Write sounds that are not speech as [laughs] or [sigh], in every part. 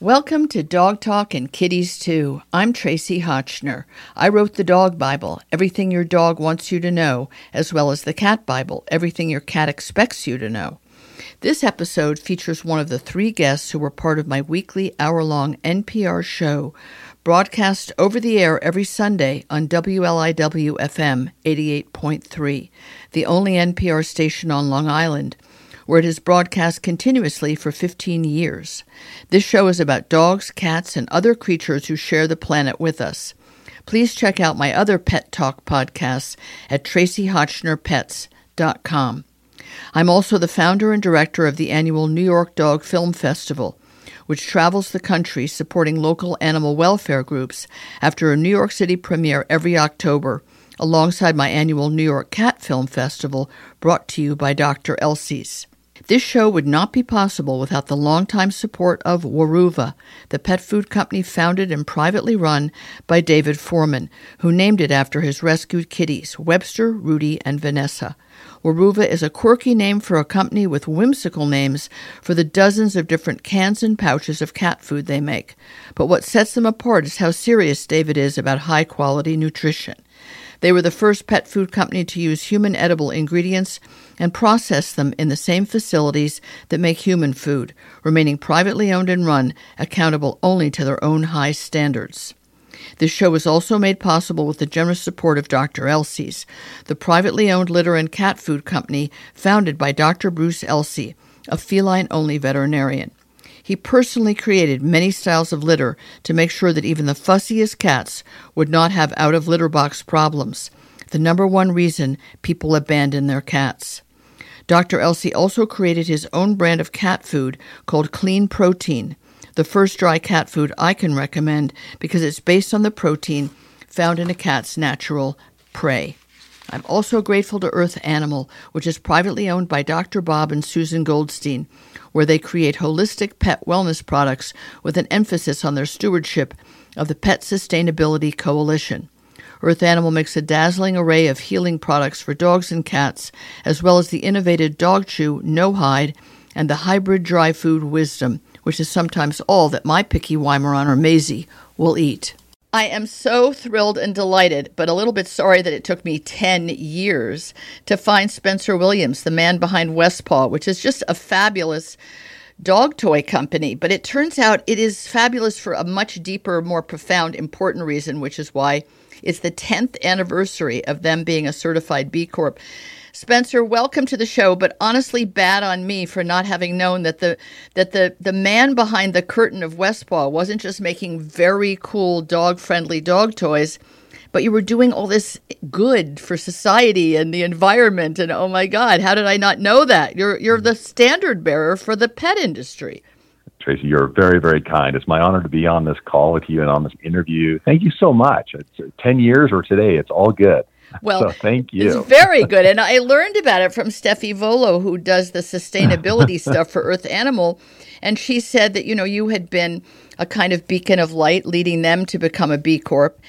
Welcome to Dog Talk and Kitties Too. I'm Tracie Hotchner. I wrote the Dog Bible, Everything Your Dog Wants You to Know, as well as the Cat Bible, Everything Your Cat Expects You to Know. This episode features one of the three guests who were part of my weekly hour long NPR show, broadcast over the air every Sunday on WLIW FM 88.3, the only NPR station on Long Island where it is broadcast continuously for 15 years. This show is about dogs, cats, and other creatures who share the planet with us. Please check out my other Pet Talk podcasts at traciehotchnerpets.com. I'm also the founder and director of the annual New York Dog Film Festival, which travels the country supporting local animal welfare groups after a New York City premiere every October, alongside my annual New York Cat Film Festival brought to you by Dr. Elsey's. This show would not be possible without the longtime support of Weruva, the pet food company founded and privately run by David Forman, who named it after his rescued kitties, Webster, Rudy, and Vanessa. Weruva is a quirky name for a company with whimsical names for the dozens of different cans and pouches of cat food they make. But what sets them apart is how serious David is about high quality nutrition. They were the first pet food company to use human edible ingredients and process them in the same facilities that make human food, remaining privately owned and run, accountable only to their own high standards. This show was also made possible with the generous support of Dr. Elsey's, the privately owned litter and cat food company founded by Dr. Bruce Elsey, a feline only veterinarian. He personally created many styles of litter to make sure that even the fussiest cats would not have out of litter box problems, the number one reason people abandon their cats. Dr. Elsey also created his own brand of cat food called Clean Protein, the first dry cat food I can recommend because it's based on the protein found in a cat's natural prey. I'm also grateful to Earth Animal, which is privately owned by Dr. Bob and Susan Goldstein, where they create holistic pet wellness products with an emphasis on their stewardship of the Pet Sustainability Coalition. Earth Animal makes a dazzling array of healing products for dogs and cats, as well as the innovative Dog Chew No Hide and the hybrid dry food Wisdom, which is sometimes all that my picky Weimaraner or Maisie will eat. I am so thrilled and delighted, but a little bit sorry that it took me 10 years to find Spencer Williams, the man behind West Paw, which is just a fabulous dog toy company. But it turns out it is fabulous for a much deeper, more profound, important reason, which is why it's the 10th anniversary of them being a certified B Corp. Spencer, welcome to the show, but honestly bad on me for not having known that the that the the man behind the curtain of West Paw wasn't just making very cool dog-friendly dog toys, but you were doing all this good for society and the environment and oh my god, how did I not know that? You're you're the standard bearer for the pet industry. Tracie, you're very, very kind. It's my honor to be on this call with you and on this interview. Thank you so much. It's uh, 10 years or today, it's all good. Well, so thank you. It's very good. And [laughs] I learned about it from Steffi Volo, who does the sustainability [laughs] stuff for Earth Animal. And she said that, you know, you had been a kind of beacon of light leading them to become a B Corp.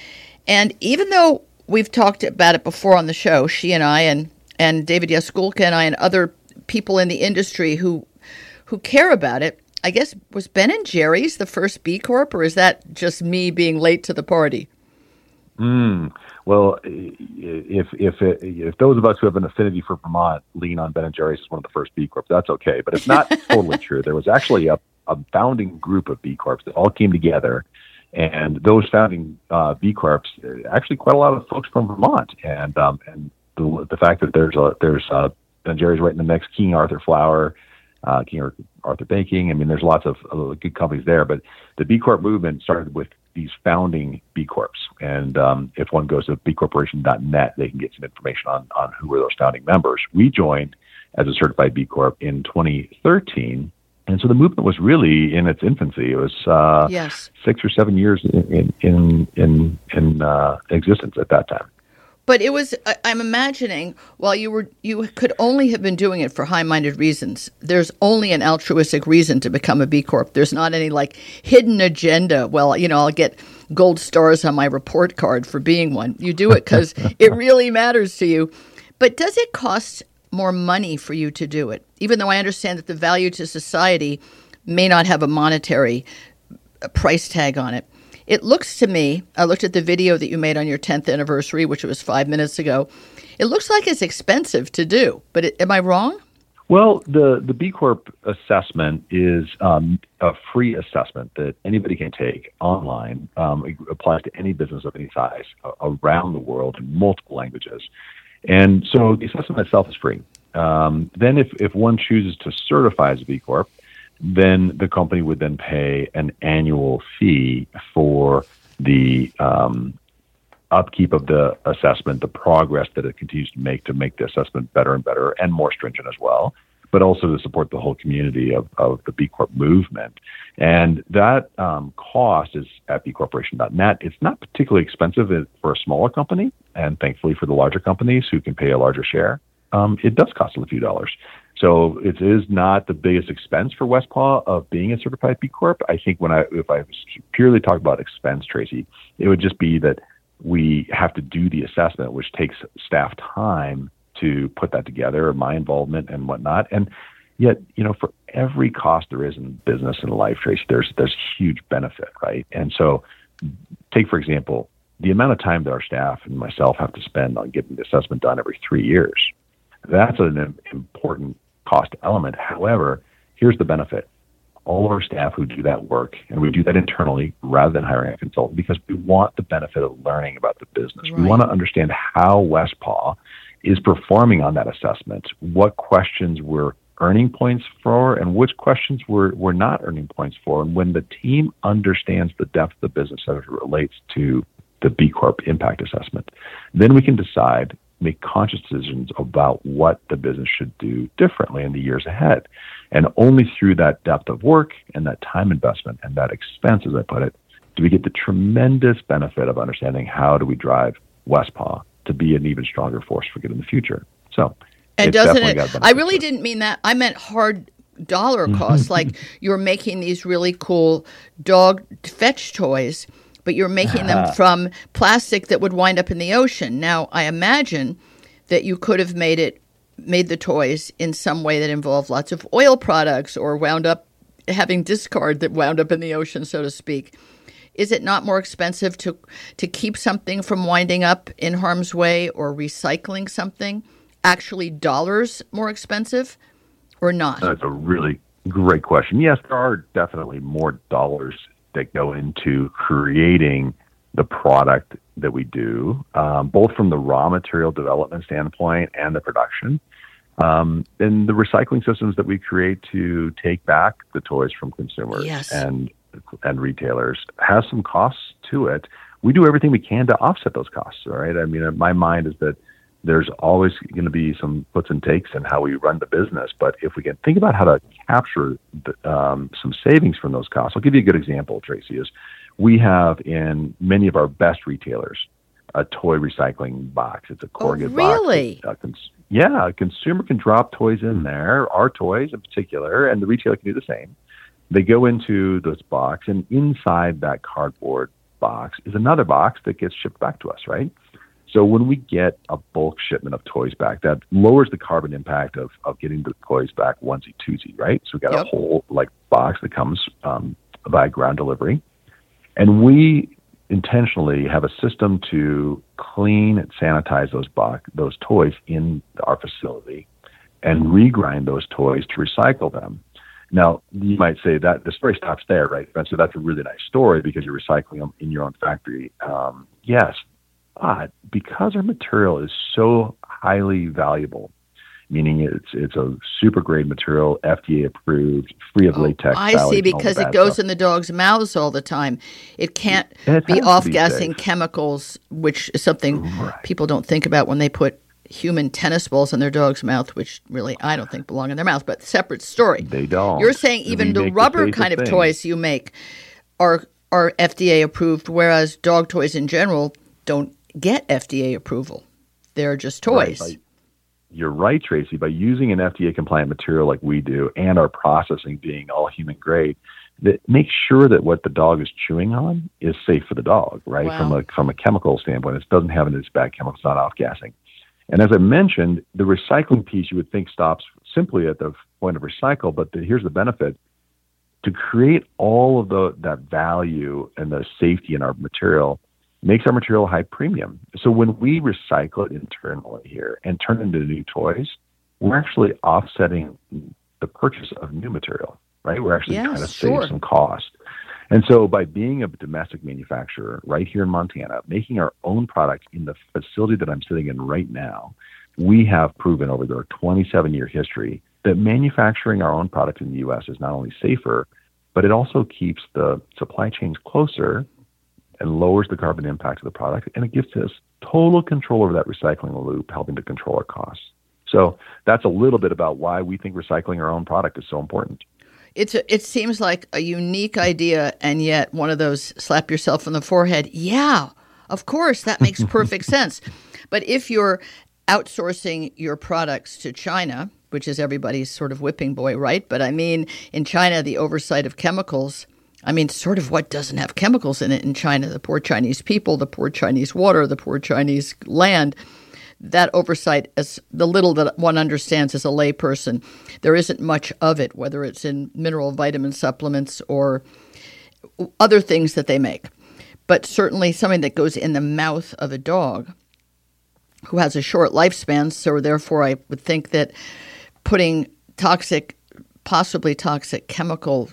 And even though we've talked about it before on the show, she and I and, and David Yaskulka and I and other people in the industry who who care about it, I guess was Ben and Jerry's the first B Corp, or is that just me being late to the party? Mm. Well, if if if those of us who have an affinity for Vermont lean on Ben and Jerry's as one of the first B Corps, that's okay. But it's not [laughs] totally true. There was actually a, a founding group of B Corps that all came together, and those founding uh, B Corps actually quite a lot of folks from Vermont, and um, and the, the fact that there's a there's uh, Ben Jerry's right in the mix, King Arthur Flour, uh, King Arthur Baking. I mean, there's lots of, of good companies there, but the B Corp movement started with these founding B Corps. And um, if one goes to bcorporation.net, they can get some information on, on who were those founding members. We joined as a certified B Corp in 2013. And so the movement was really in its infancy. It was uh, yes. six or seven years in in in, in uh, existence at that time. But it was I'm imagining while you were you could only have been doing it for high-minded reasons. There's only an altruistic reason to become a B Corp. There's not any like hidden agenda. Well, you know, I'll get gold stars on my report card for being one. You do it cuz [laughs] it really matters to you. But does it cost more money for you to do it? Even though I understand that the value to society may not have a monetary uh, price tag on it. It looks to me, I looked at the video that you made on your 10th anniversary, which was five minutes ago. It looks like it's expensive to do, but it, am I wrong? Well, the, the B Corp assessment is um, a free assessment that anybody can take online. Um, it applies to any business of any size around the world in multiple languages. And so the assessment itself is free. Um, then, if, if one chooses to certify as a B Corp, then the company would then pay an annual fee for the um, upkeep of the assessment, the progress that it continues to make to make the assessment better and better and more stringent as well, but also to support the whole community of, of the B Corp movement. And that um, cost is at bcorporation.net. It's not particularly expensive for a smaller company, and thankfully for the larger companies who can pay a larger share, um, it does cost a few dollars. So it is not the biggest expense for West Paw of being a certified B Corp. I think when I, if I purely talk about expense, Tracie, it would just be that we have to do the assessment, which takes staff time to put that together, my involvement and whatnot. And yet, you know, for every cost there is in business and life, Tracie, there's there's huge benefit, right? And so, take for example, the amount of time that our staff and myself have to spend on getting the assessment done every three years. That's an important cost element. However, here's the benefit all of our staff who do that work, and we do that internally rather than hiring a consultant because we want the benefit of learning about the business. Right. We want to understand how West Paw is performing on that assessment, what questions we're earning points for, and which questions we're, we're not earning points for. And when the team understands the depth of the business as it relates to the B Corp impact assessment, then we can decide make conscious decisions about what the business should do differently in the years ahead. And only through that depth of work and that time investment and that expense, as I put it, do we get the tremendous benefit of understanding how do we drive West Paw to be an even stronger force for good in the future. So, and doesn't it? I really didn't mean that. I meant hard dollar mm-hmm. costs. like [laughs] you're making these really cool dog fetch toys but you're making them uh-huh. from plastic that would wind up in the ocean. Now, I imagine that you could have made it made the toys in some way that involved lots of oil products or wound up having discard that wound up in the ocean, so to speak. Is it not more expensive to to keep something from winding up in harm's way or recycling something? Actually, dollars more expensive or not? That's a really great question. Yes, there are definitely more dollars that go into creating the product that we do, um, both from the raw material development standpoint and the production. Um, and the recycling systems that we create to take back the toys from consumers yes. and and retailers has some costs to it. We do everything we can to offset those costs. All right. I mean, my mind is that there's always going to be some puts and takes in how we run the business. But if we can think about how to capture the, um, some savings from those costs, I'll give you a good example, Tracie. Is we have in many of our best retailers a toy recycling box. It's a corrugated oh, really? box. Really? Cons- yeah, a consumer can drop toys in there, our toys in particular, and the retailer can do the same. They go into this box, and inside that cardboard box is another box that gets shipped back to us, right? So when we get a bulk shipment of toys back, that lowers the carbon impact of, of getting the toys back onesie twosie, right? So we got yep. a whole like box that comes um, by ground delivery, and we intentionally have a system to clean and sanitize those box those toys in our facility, and regrind those toys to recycle them. Now, you might say that the story stops there, right? So that's a really nice story because you're recycling them in your own factory. Um, yes, but because our material is so highly valuable, meaning it's it's a super grade material, FDA approved, free of oh, latex. I see, because it goes stuff. in the dog's mouths all the time. It can't it be off gassing chemicals, which is something right. people don't think about when they put human tennis balls in their dog's mouth, which really I don't think belong in their mouth, but separate story. They don't. You're saying even the rubber the kind of, of toys you make are are FDA approved, whereas dog toys in general don't get FDA approval. They're just toys. Right. You're right, Tracie. By using an FDA compliant material like we do and our processing being all human grade, that make sure that what the dog is chewing on is safe for the dog, right? Wow. From a from a chemical standpoint, it doesn't have any bad chemicals, not off gassing. And as I mentioned, the recycling piece you would think stops simply at the point of recycle, but the, here's the benefit: to create all of the that value and the safety in our material makes our material high premium. So when we recycle it internally here and turn it into new toys, we're actually offsetting the purchase of new material, right? We're actually yes, trying to sure. save some cost. And so by being a domestic manufacturer right here in Montana, making our own product in the facility that I'm sitting in right now, we have proven over their 27 year history that manufacturing our own product in the US is not only safer, but it also keeps the supply chains closer and lowers the carbon impact of the product. And it gives us total control over that recycling loop, helping to control our costs. So that's a little bit about why we think recycling our own product is so important. It's a, it seems like a unique idea, and yet one of those slap yourself on the forehead. Yeah, of course, that makes [laughs] perfect sense. But if you're outsourcing your products to China, which is everybody's sort of whipping boy, right? But I mean, in China, the oversight of chemicals. I mean, sort of what doesn't have chemicals in it in China? The poor Chinese people, the poor Chinese water, the poor Chinese land that oversight, as the little that one understands as a layperson, there isn't much of it, whether it's in mineral vitamin supplements or other things that they make. But certainly something that goes in the mouth of a dog who has a short lifespan. So, therefore, I would think that putting toxic, possibly toxic chemical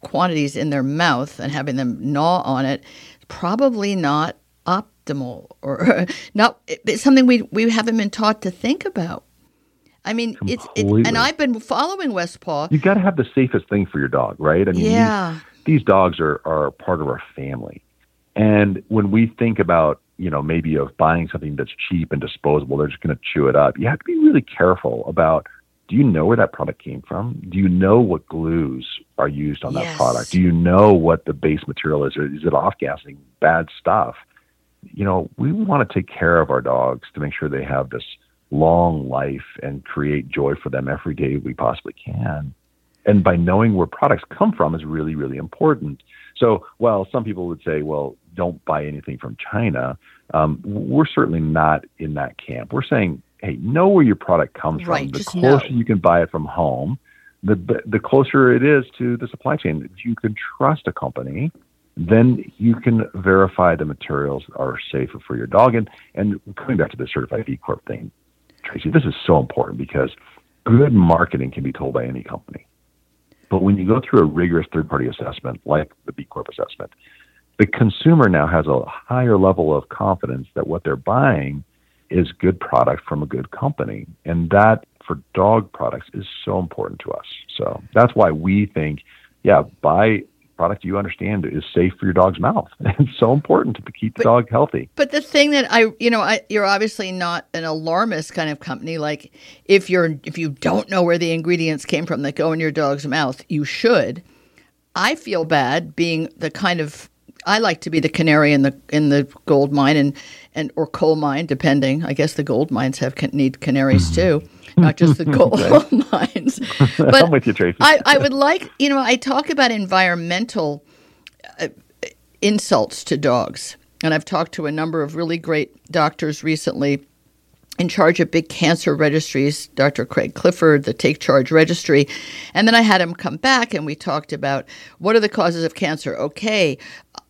quantities in their mouth and having them gnaw on it probably not optimal or [laughs] not it's something we we haven't been taught to think about. I mean, Completely. it's and I've been following West Paw. You got to have the safest thing for your dog, right? I mean, yeah. these, these dogs are are part of our family, and when we think about you know maybe of buying something that's cheap and disposable, they're just going to chew it up. You have to be really careful about. Do you know where that product came from? Do you know what glues are used on that product? Do you know what the base material is? Or is it off gassing bad stuff? you know, we want to take care of our dogs to make sure they have this long life and create joy for them every day we possibly can. And by knowing where products come from is really, really important. So, while some people would say, well, don't buy anything from China, um, we're certainly not in that camp. We're saying, hey, know where your product comes right, from. The closer know. you can buy it from home, the the closer it is to the supply chain. If you can trust a company then you can verify the materials are safer for your dog. And, and coming back to the certified B Corp thing, Tracie, this is so important because good marketing can be told by any company. But when you go through a rigorous third party assessment like the B Corp assessment, the consumer now has a higher level of confidence that what they're buying is good product from a good company. And that for dog products is so important to us. So that's why we think, yeah, buy product you understand is safe for your dog's mouth. [laughs] It's so important to keep the but, dog healthy. But the thing that I, you know, I, you're obviously not an alarmist kind of company. Like if you're if you don't know where the ingredients came from that go in your dog's mouth, you should. I feel bad being the kind of I like to be the canary in the in the gold mine and and or coal mine, depending. I guess the gold mines have need canaries too not just the [laughs] gold [laughs] mines. [laughs] But I'm with you, Tracie. I, I would like, you know, I talk about environmental uh, insults to dogs. And I've talked to a number of really great doctors recently in charge of big cancer registries, Dr. Craig Clifford, the Take Charge Registry. And then I had him come back and we talked about what are the causes of cancer. Okay,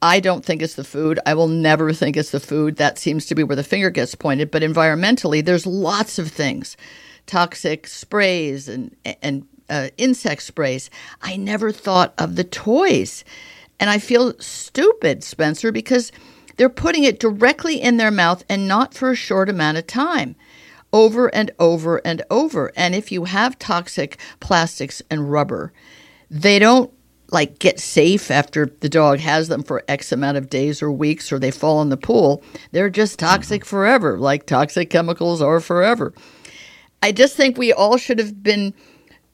I don't think it's the food. I will never think it's the food. That seems to be where the finger gets pointed. But environmentally, there's lots of things toxic sprays and and uh, insect sprays. I never thought of the toys, and I feel stupid, Spencer, because they're putting it directly in their mouth and not for a short amount of time. Over and over and over. And if you have toxic plastics and rubber, they don't like get safe after the dog has them for X amount of days or weeks or they fall in the pool. They're just toxic forever, like toxic chemicals are forever. I just think we all should have been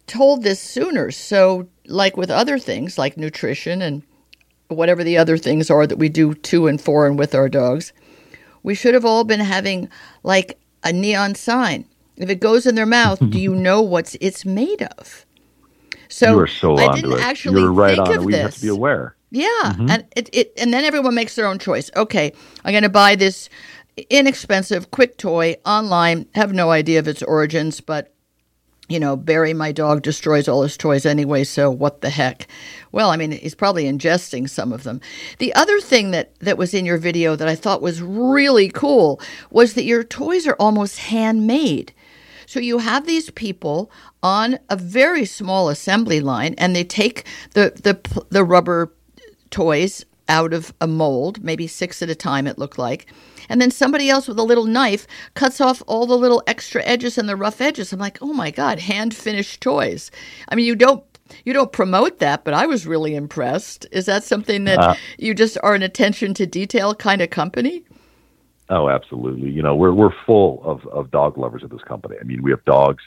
told this sooner. So, like with other things like nutrition and whatever the other things are that we do to and for and with our dogs, we should have all been having like a neon sign. If it goes in their mouth, do you [laughs] know what it's made of? So, you are so I didn't actually You're right think on of We this. have to be aware. Yeah, mm-hmm. and it, it and then everyone makes their own choice. Okay, I'm going to buy this inexpensive, quick toy online. Have no idea of its origins, but you know, Barry, my dog, destroys all his toys anyway, so what the heck? Well, I mean, he's probably ingesting some of them. The other thing that, that was in your video that I thought was really cool was that your toys are almost handmade. So you have these people on a very small assembly line, and they take the, the, the rubber toys out of a mold, maybe six at a time, it looked like and then somebody else with a little knife cuts off all the little extra edges and the rough edges. I'm like, oh my god, hand finished toys. I mean, you don't you don't promote that, but I was really impressed. Is that something that uh, you just are an attention to detail kind of company? Oh, absolutely. You know, we're we're full of of dog lovers at this company. I mean, we have dogs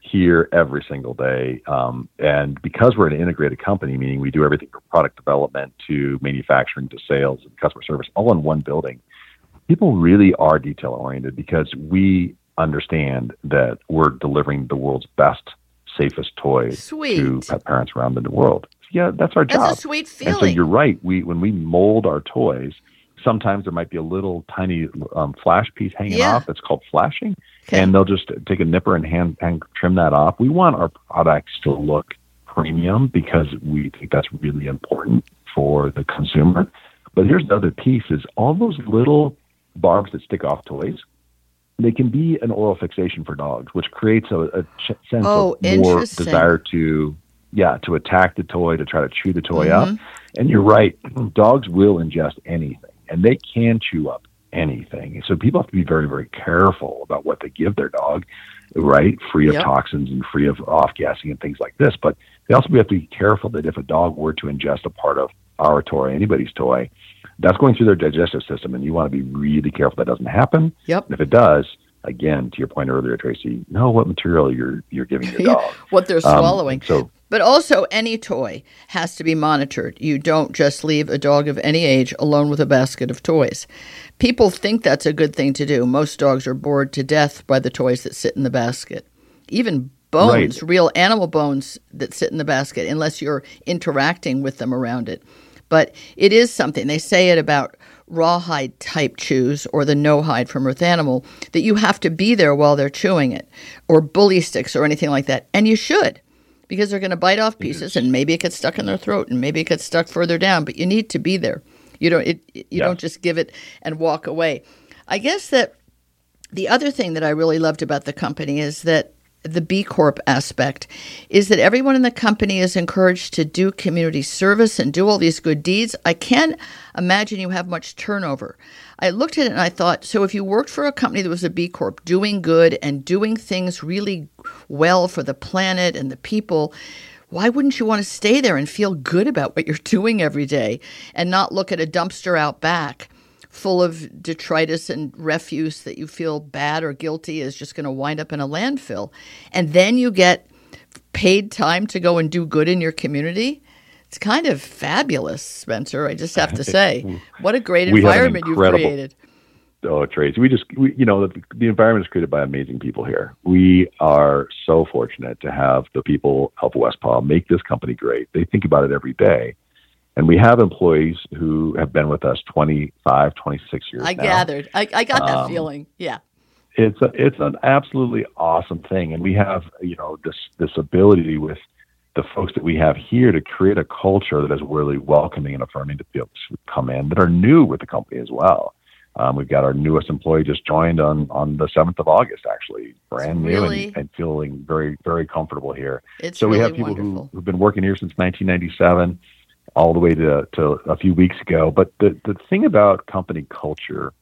here every single day, um, and because we're an integrated company, meaning we do everything from product development to manufacturing to sales and customer service all in one building people really are detail oriented because we understand that we're delivering the world's best, safest toys sweet. to pet parents around the world. Yeah, that's our job. That's a sweet feeling. And so you're right. We when we mold our toys, sometimes there might be a little tiny um, flash piece hanging yeah. off. That's called flashing, okay. and they'll just take a nipper and hand hand trim that off. We want our products to look premium because we think that's really important for the consumer. But here's the other piece: is all those little barbs that stick off toys. They can be an oral fixation for dogs, which creates a, a ch- sense oh, of more desire to, yeah, to attack the toy, to try to chew the toy mm-hmm. up. And you're right, [clears throat] dogs will ingest anything, and they can chew up anything. So people have to be very, very careful about what they give their dog, right? Free of yep. toxins and free of off gassing and things like this. But they also have to be careful that if a dog were to ingest a part of our toy, anybody's toy, that's going through their digestive system, and you want to be really careful that doesn't happen. Yep. And if it does, again, to your point earlier, Tracie, know what material you're you're giving your [laughs] dog, what they're um, swallowing. So, but also any toy has to be monitored. You don't just leave a dog of any age alone with a basket of toys. People think that's a good thing to do. Most dogs are bored to death by the toys that sit in the basket. Even bones, right. real animal bones that sit in the basket, unless you're interacting with them around it. But it is something, they say it about rawhide type chews or the no hide from Earth Animal, that you have to be there while they're chewing it, or bully sticks or anything like that. And you should, because they're going to bite off pieces and maybe it gets stuck in their throat and maybe it gets stuck further down, but you need to be there. You don't, it, you yeah. don't just give it and walk away. I guess that the other thing that I really loved about the company is that the B Corp aspect is that everyone in the company is encouraged to do community service and do all these good deeds. I can't imagine you have much turnover. I looked at it and I thought, so if you worked for a company that was a B Corp, doing good and doing things really well for the planet and the people, why wouldn't you want to stay there and feel good about what you're [laughs] doing every day and not look at a dumpster out back? full of detritus and refuse that you feel bad or guilty is just going to wind up in a landfill. And then you get paid time to go and do good in your community. It's kind of fabulous, Spencer. I just have [laughs] to say, what a great environment you've created. Oh, Tracie, we just, we, you know, the, the environment is created by amazing people here. We are so fortunate to have the people of West Paw make this company great. They think about it every day. And we have employees who have been with us 25, 26 years. I now. gathered. I, I got that um, feeling. Yeah. It's a, it's an absolutely awesome thing, and we have you know this this ability with the folks that we have here to create a culture that is really welcoming and affirming to people to come in that are new with the company as well. Um, we've got our newest employee just joined on on the seventh of August, actually, brand new really, and, and, feeling very very comfortable here. It's so really we have people who, who've been working here since 1997 all the way to, to a few weeks ago. But the, the thing about company culture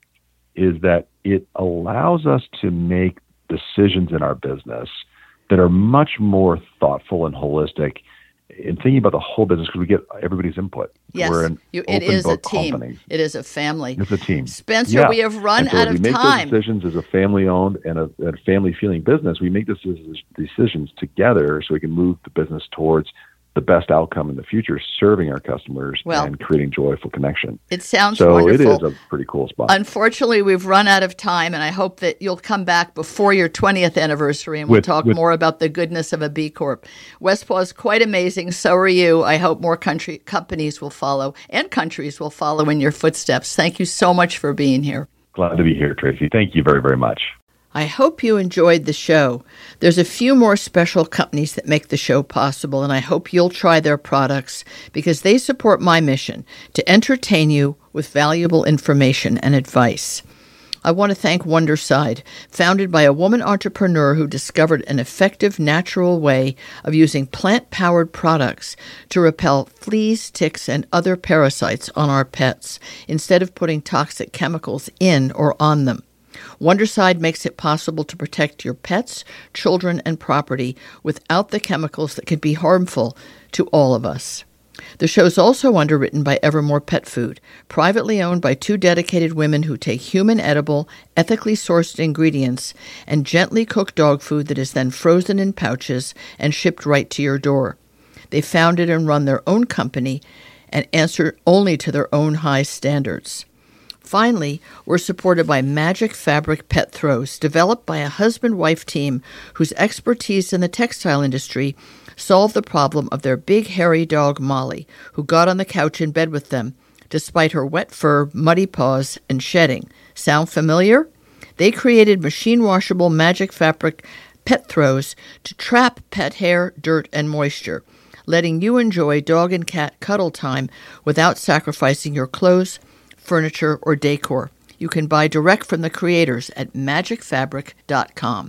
is that it allows us to make decisions in our business that are much more thoughtful and holistic in thinking about the whole business because we get everybody's input. Yes, We're an you, it is a team. Company. It is a family. It's a team. Spencer, yeah. we have run so out of time. we make decisions as a family-owned and a, a family-feeling business. We make those decisions together so we can move the business towards the best outcome in the future, serving our customers well, and creating joyful connection. It sounds so wonderful. it is a pretty cool spot. Unfortunately, we've run out of time, and I hope that you'll come back before your 20th anniversary, and we'll with, talk with, more about the goodness of a B Corp. West Paw is quite amazing. So are you. I hope more country companies will follow and countries will follow in your footsteps. Thank you so much for being here. Glad to be here, Tracie. Thank you very, very much. I hope you enjoyed the show. There's a few more special companies that make the show possible, and I hope you'll try their products because they support my mission to entertain you with valuable information and advice. I want to thank Wonderside, founded by a woman entrepreneur who discovered an effective natural way of using plant powered products to repel fleas, ticks, and other parasites on our pets instead of putting toxic chemicals in or on them. Wonderside makes it possible to protect your pets, children, and property without the chemicals that could be harmful to all of us. The show is also underwritten by Evermore Pet Food, privately owned by two dedicated women who take human edible, ethically sourced ingredients and gently cook dog food that is then frozen in pouches and shipped right to your door. They founded and run their own company and answer only to their own high standards. Finally, we're supported by Magic Fabric Pet Throws, developed by a husband wife team whose expertise in the textile industry solved the problem of their big hairy dog Molly, who got on the couch in bed with them, despite her wet fur, muddy paws, and shedding. Sound familiar? They created machine washable magic fabric pet throws to trap pet hair, dirt, and moisture, letting you enjoy dog and cat cuddle time without sacrificing your clothes furniture, or decor. You can buy direct from the creators at magicfabric.com.